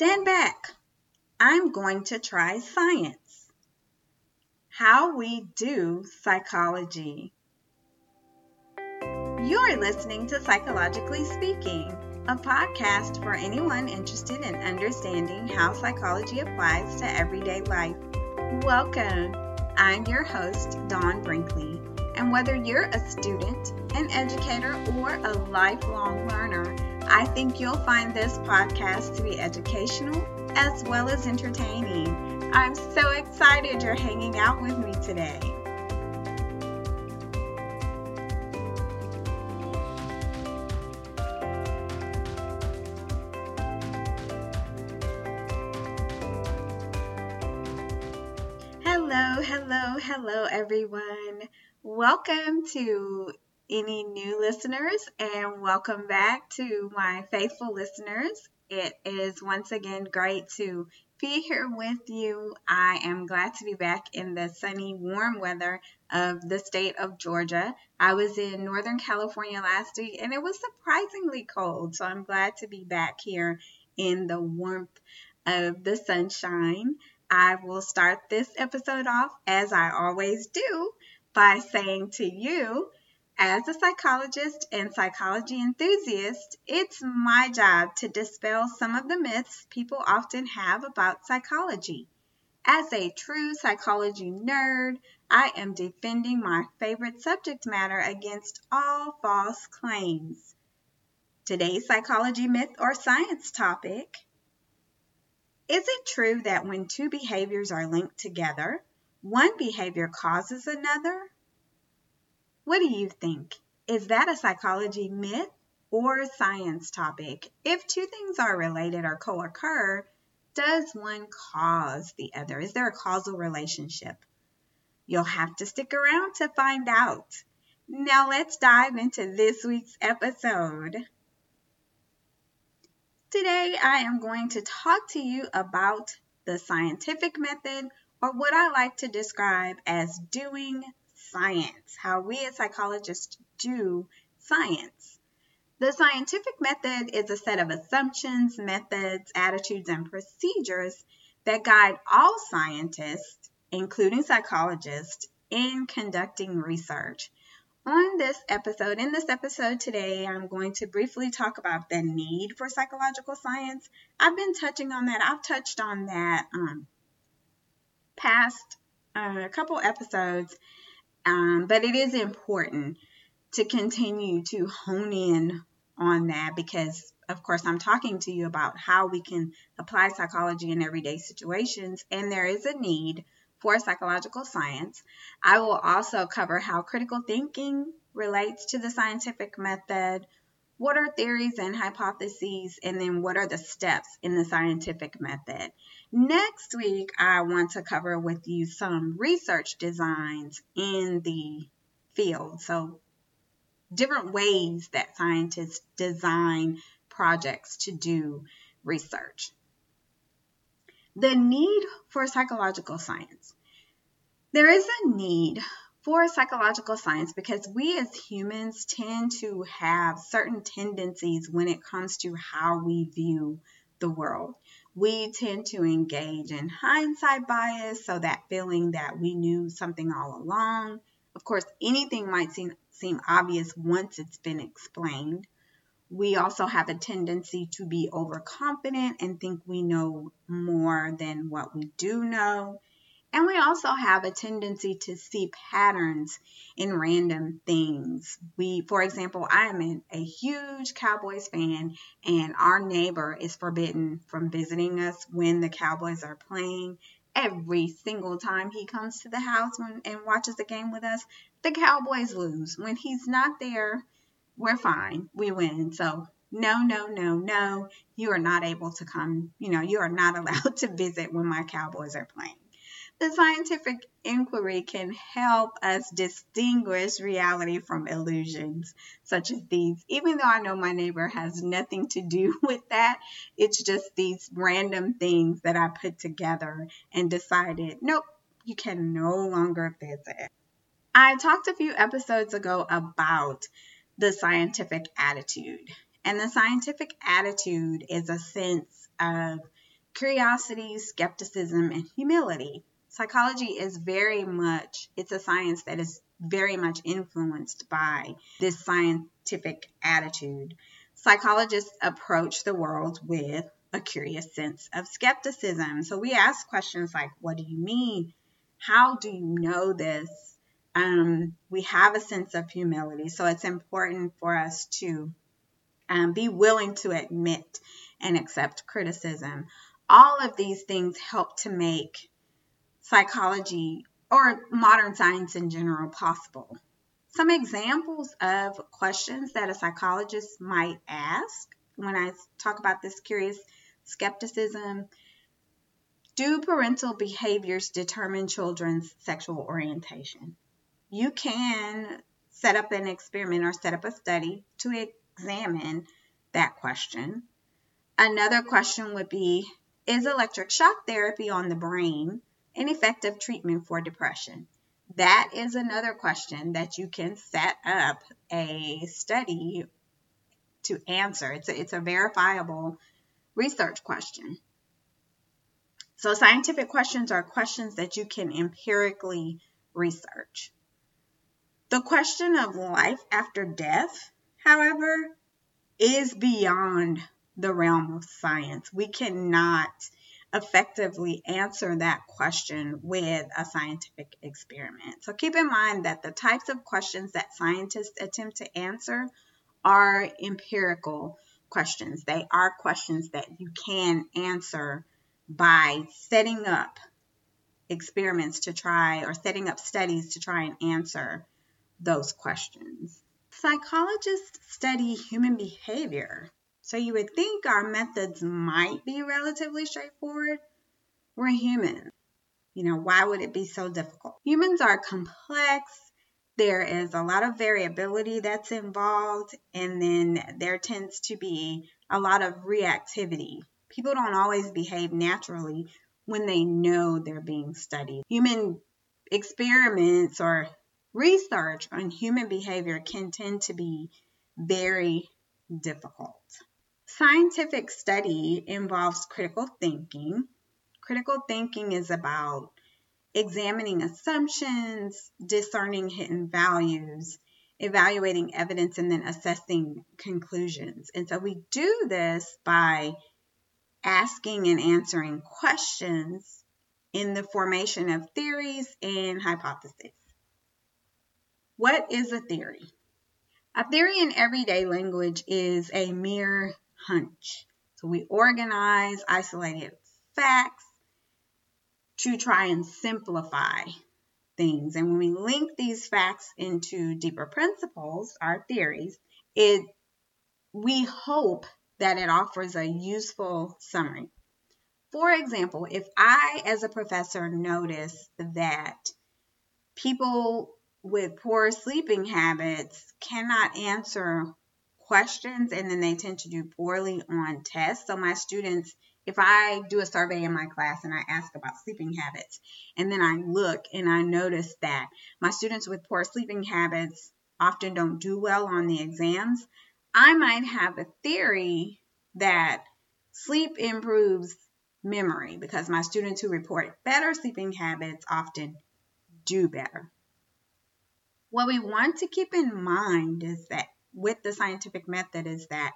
Stand back. I'm going to try science. How we do psychology. You're listening to Psychologically Speaking, a podcast for anyone interested in understanding how psychology applies to everyday life. Welcome. I'm your host, Dawn Brinkley, and whether you're a student, an educator, or a lifelong learner, I think you'll find this podcast to be educational as well as entertaining. I'm so excited you're hanging out with me today. Hello, hello, hello, everyone. Welcome to any new listeners and welcome back to my faithful listeners. It is once again great to be here with you. I am glad to be back in the sunny, warm weather of the state of Georgia. I was in Northern California last week and it was surprisingly cold, so I'm glad to be back here in the warmth of the sunshine. I will start this episode off as I always do by saying to you, as a psychologist and psychology enthusiast, it's my job to dispel some of the myths people often have about psychology. As a true psychology nerd, I am defending my favorite subject matter against all false claims. Today's psychology myth or science topic Is it true that when two behaviors are linked together, one behavior causes another? What do you think? Is that a psychology myth or science topic? If two things are related or co occur, does one cause the other? Is there a causal relationship? You'll have to stick around to find out. Now let's dive into this week's episode. Today I am going to talk to you about the scientific method, or what I like to describe as doing science, how we as psychologists do science. The scientific method is a set of assumptions, methods, attitudes, and procedures that guide all scientists, including psychologists, in conducting research. On this episode, in this episode today, I'm going to briefly talk about the need for psychological science. I've been touching on that. I've touched on that um, past uh, a couple episodes um, but it is important to continue to hone in on that because, of course, I'm talking to you about how we can apply psychology in everyday situations, and there is a need for psychological science. I will also cover how critical thinking relates to the scientific method, what are theories and hypotheses, and then what are the steps in the scientific method. Next week, I want to cover with you some research designs in the field. So, different ways that scientists design projects to do research. The need for psychological science. There is a need for psychological science because we as humans tend to have certain tendencies when it comes to how we view the world. We tend to engage in hindsight bias, so that feeling that we knew something all along. Of course, anything might seem, seem obvious once it's been explained. We also have a tendency to be overconfident and think we know more than what we do know. And we also have a tendency to see patterns in random things. We, for example, I am a huge Cowboys fan, and our neighbor is forbidden from visiting us when the Cowboys are playing. Every single time he comes to the house when, and watches the game with us, the Cowboys lose. When he's not there, we're fine. We win. So no, no, no, no, you are not able to come. You know, you are not allowed to visit when my Cowboys are playing. The scientific inquiry can help us distinguish reality from illusions such as these. Even though I know my neighbor has nothing to do with that, it's just these random things that I put together and decided, nope, you can no longer visit. I talked a few episodes ago about the scientific attitude. And the scientific attitude is a sense of curiosity, skepticism, and humility. Psychology is very much, it's a science that is very much influenced by this scientific attitude. Psychologists approach the world with a curious sense of skepticism. So we ask questions like, What do you mean? How do you know this? Um, we have a sense of humility. So it's important for us to um, be willing to admit and accept criticism. All of these things help to make psychology or modern science in general possible. Some examples of questions that a psychologist might ask when I talk about this curious skepticism do parental behaviors determine children's sexual orientation? You can set up an experiment or set up a study to examine that question. Another question would be Is electric shock therapy on the brain an effective treatment for depression? That is another question that you can set up a study to answer. It's a, it's a verifiable research question. So, scientific questions are questions that you can empirically research. The question of life after death, however, is beyond the realm of science. We cannot effectively answer that question with a scientific experiment. So keep in mind that the types of questions that scientists attempt to answer are empirical questions. They are questions that you can answer by setting up experiments to try or setting up studies to try and answer those questions. Psychologists study human behavior so you would think our methods might be relatively straightforward. We're human. You know, why would it be so difficult? Humans are complex. There is a lot of variability that's involved, and then there tends to be a lot of reactivity. People don't always behave naturally when they know they're being studied. Human experiments or research on human behavior can tend to be very difficult. Scientific study involves critical thinking. Critical thinking is about examining assumptions, discerning hidden values, evaluating evidence, and then assessing conclusions. And so we do this by asking and answering questions in the formation of theories and hypotheses. What is a theory? A theory in everyday language is a mere hunch. So we organize isolated facts to try and simplify things. And when we link these facts into deeper principles, our theories, it we hope that it offers a useful summary. For example, if I as a professor notice that people with poor sleeping habits cannot answer questions and then they tend to do poorly on tests. So my students, if I do a survey in my class and I ask about sleeping habits, and then I look and I notice that my students with poor sleeping habits often don't do well on the exams, I might have a theory that sleep improves memory because my students who report better sleeping habits often do better. What we want to keep in mind is that with the scientific method is that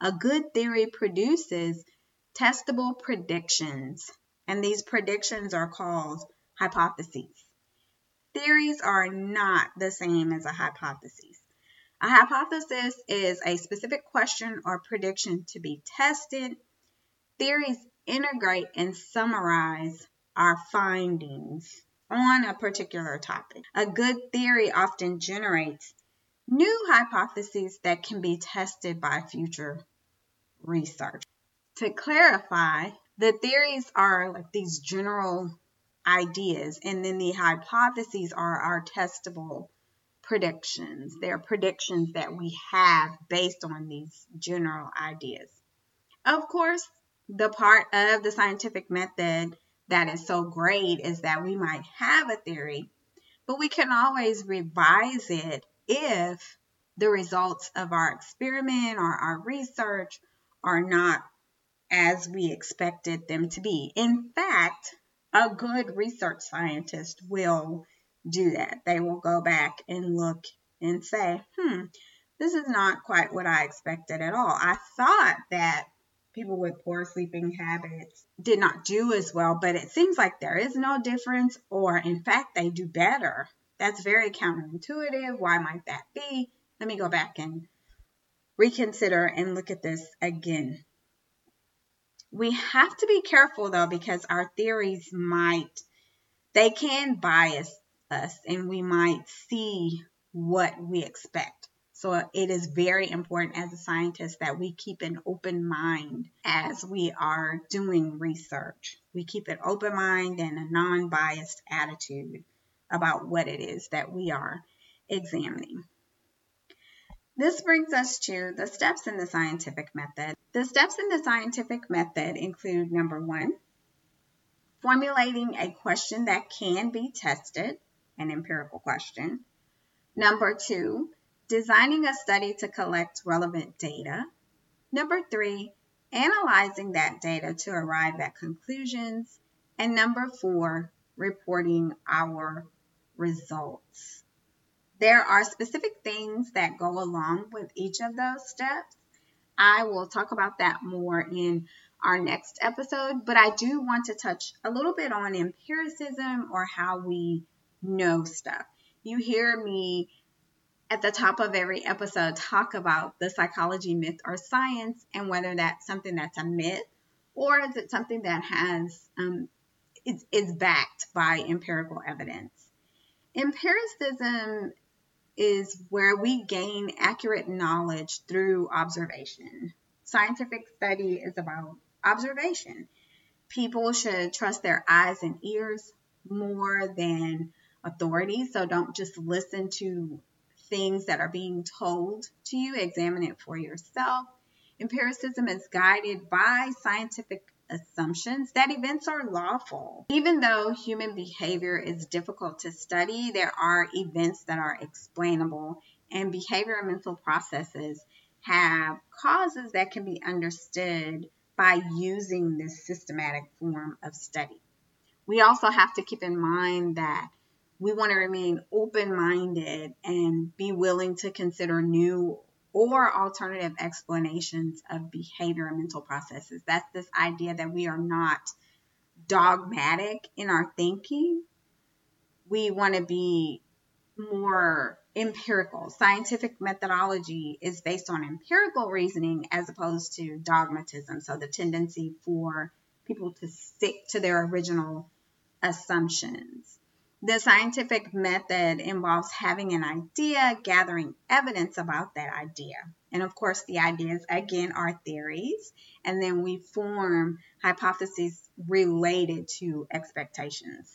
a good theory produces testable predictions, and these predictions are called hypotheses. Theories are not the same as a hypothesis. A hypothesis is a specific question or prediction to be tested. Theories integrate and summarize our findings on a particular topic. A good theory often generates new hypotheses that can be tested by future research. To clarify, the theories are like these general ideas, and then the hypotheses are our testable predictions. They're predictions that we have based on these general ideas. Of course, the part of the scientific method that is so great is that we might have a theory, but we can always revise it if the results of our experiment or our research are not as we expected them to be. In fact, a good research scientist will do that. They will go back and look and say, hmm, this is not quite what I expected at all. I thought that people with poor sleeping habits did not do as well, but it seems like there is no difference, or in fact, they do better. That's very counterintuitive. Why might that be? Let me go back and reconsider and look at this again. We have to be careful though, because our theories might, they can bias us and we might see what we expect. So it is very important as a scientist that we keep an open mind as we are doing research. We keep an open mind and a non biased attitude about what it is that we are examining. This brings us to the steps in the scientific method. The steps in the scientific method include number one, formulating a question that can be tested, an empirical question. Number two, designing a study to collect relevant data. Number three, analyzing that data to arrive at conclusions. And number four, reporting our results. There are specific things that go along with each of those steps. I will talk about that more in our next episode, but I do want to touch a little bit on empiricism or how we know stuff. You hear me at the top of every episode talk about the psychology myth or science and whether that's something that's a myth or is it something that has um, is, is backed by empirical evidence. Empiricism is where we gain accurate knowledge through observation. Scientific study is about observation. People should trust their eyes and ears more than authority, so don't just listen to things that are being told to you, examine it for yourself. Empiricism is guided by scientific assumptions that events are lawful. Even though human behavior is difficult to study, there are events that are explainable, and behavioral mental processes have causes that can be understood by using this systematic form of study. We also have to keep in mind that we want to remain open minded and be willing to consider new or alternative explanations of behavior and mental processes. That's this idea that we are not dogmatic in our thinking. We want to be more empirical. Scientific methodology is based on empirical reasoning as opposed to dogmatism. So the tendency for people to stick to their original assumptions. The scientific method involves having an idea, gathering evidence about that idea. And of course, the ideas, again, are theories. And then we form hypotheses related to expectations.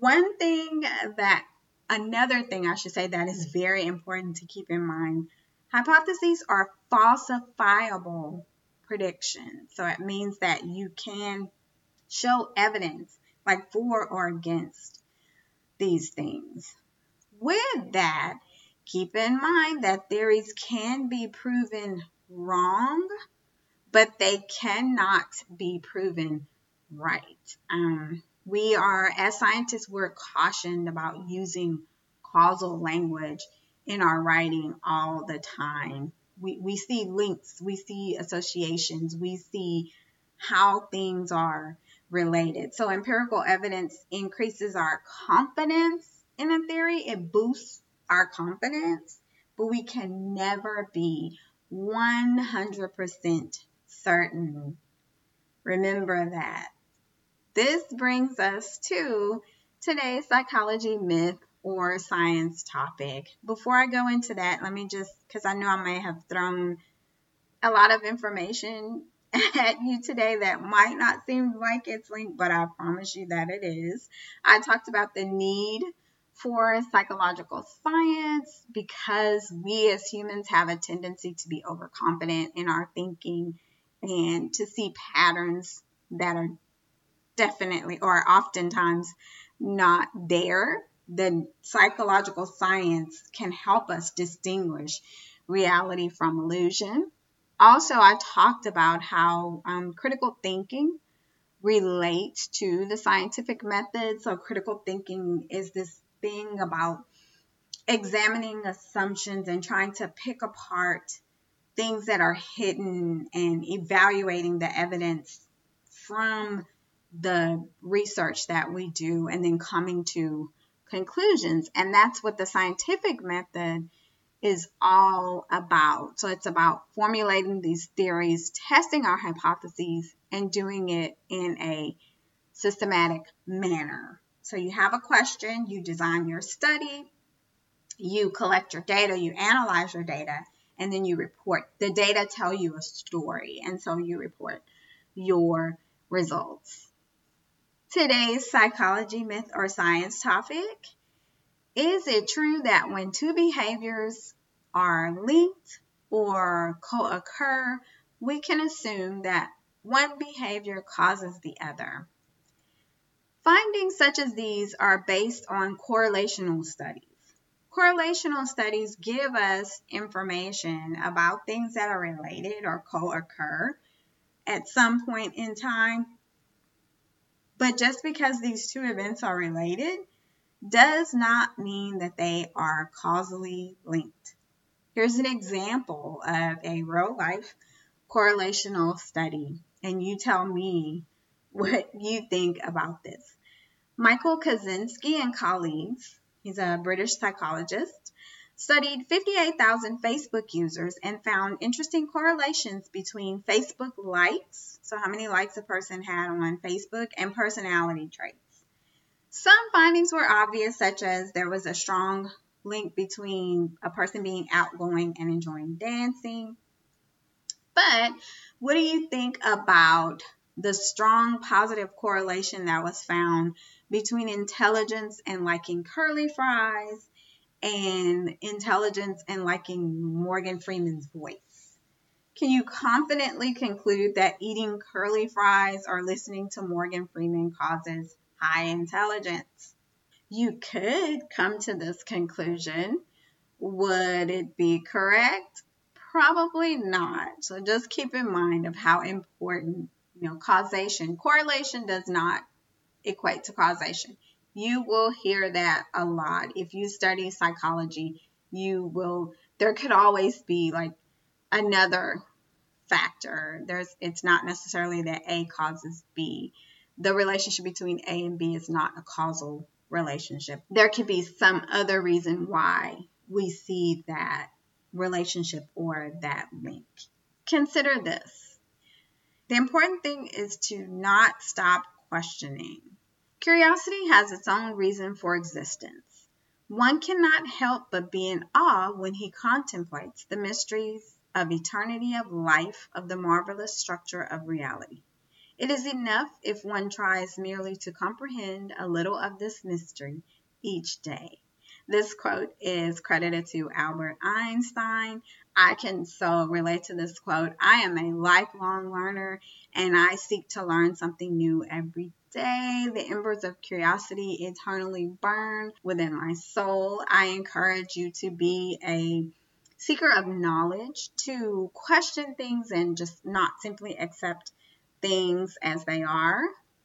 One thing that, another thing I should say that is very important to keep in mind hypotheses are falsifiable predictions. So it means that you can show evidence like for or against these things. With that, keep in mind that theories can be proven wrong, but they cannot be proven right. Um, we are, as scientists, we're cautioned about using causal language in our writing all the time. We, we see links, we see associations, we see how things are related. So empirical evidence increases our confidence in a theory, it boosts our confidence, but we can never be 100% certain. Remember that. This brings us to today's psychology myth or science topic. Before I go into that, let me just, because I know I may have thrown a lot of information at you today that might not seem like it's linked, but I promise you that it is. I talked about the need for psychological science because we as humans have a tendency to be overconfident in our thinking and to see patterns that are definitely or oftentimes not there. The psychological science can help us distinguish reality from illusion Also, I talked about how um, critical thinking relates to the scientific method. So, critical thinking is this thing about examining assumptions and trying to pick apart things that are hidden and evaluating the evidence from the research that we do and then coming to conclusions. And that's what the scientific method is all about. So it's about formulating these theories, testing our hypotheses, and doing it in a systematic manner. So you have a question, you design your study, you collect your data, you analyze your data, and then you report. The data tell you a story, and so you report your results. Today's psychology myth or science topic is it true that when two behaviors are linked or co occur, we can assume that one behavior causes the other? Findings such as these are based on correlational studies. Correlational studies give us information about things that are related or co occur at some point in time. But just because these two events are related does not mean that they are causally linked. Here's an example of a real life correlational study, and you tell me what you think about this. Michael Kosinski and colleagues, he's a British psychologist, studied 58,000 Facebook users and found interesting correlations between Facebook likes, so how many likes a person had on Facebook, and personality traits. Some findings were obvious, such as there was a strong link between a person being outgoing and enjoying dancing. But what do you think about the strong positive correlation that was found between intelligence and liking curly fries and intelligence and liking Morgan Freeman's voice? Can you confidently conclude that eating curly fries or listening to Morgan Freeman causes high intelligence. You could come to this conclusion. Would it be correct? Probably not. So just keep in mind of how important, you know, causation, correlation does not equate to causation. You will hear that a lot. If you study psychology, you will there could always be like another factor. There's it's not necessarily that A causes B the relationship between A and B is not a causal relationship. There could be some other reason why we see that relationship or that link. Consider this. The important thing is to not stop questioning. Curiosity has its own reason for existence. One cannot help but be in awe when he contemplates the mysteries of eternity of life, of the marvelous structure of reality. It is enough if one tries merely to comprehend a little of this mystery each day. This quote is credited to Albert Einstein. I can so relate to this quote. I am a lifelong learner and I seek to learn something new every day. The embers of curiosity eternally burn within my soul. I encourage you to be a seeker of knowledge, to question things and just not simply accept things as they are.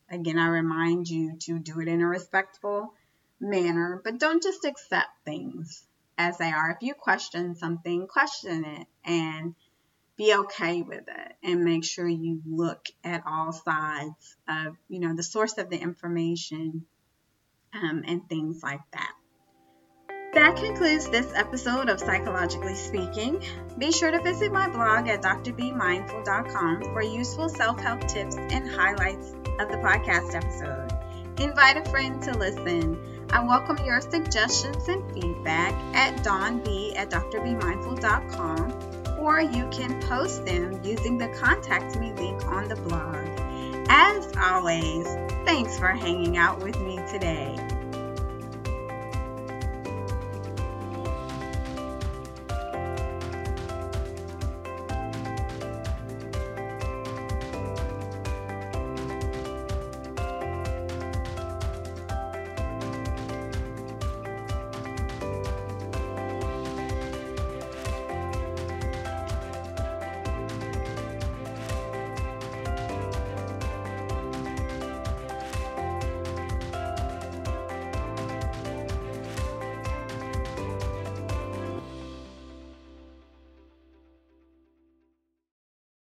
Again, I remind you to do it in a respectful manner, but don't just accept things as they are. If you question something, question it and be okay with it and make sure you look at all sides of, you know, the source of the information um, and things like that. That concludes this episode of Psychologically Speaking. Be sure to visit my blog at drbmindful.com for useful self help tips and highlights of the podcast episode. Invite a friend to listen. I welcome your suggestions and feedback at dawnb at drbmindful.com or you can post them using the contact me link on the blog. As always, thanks for hanging out with me today.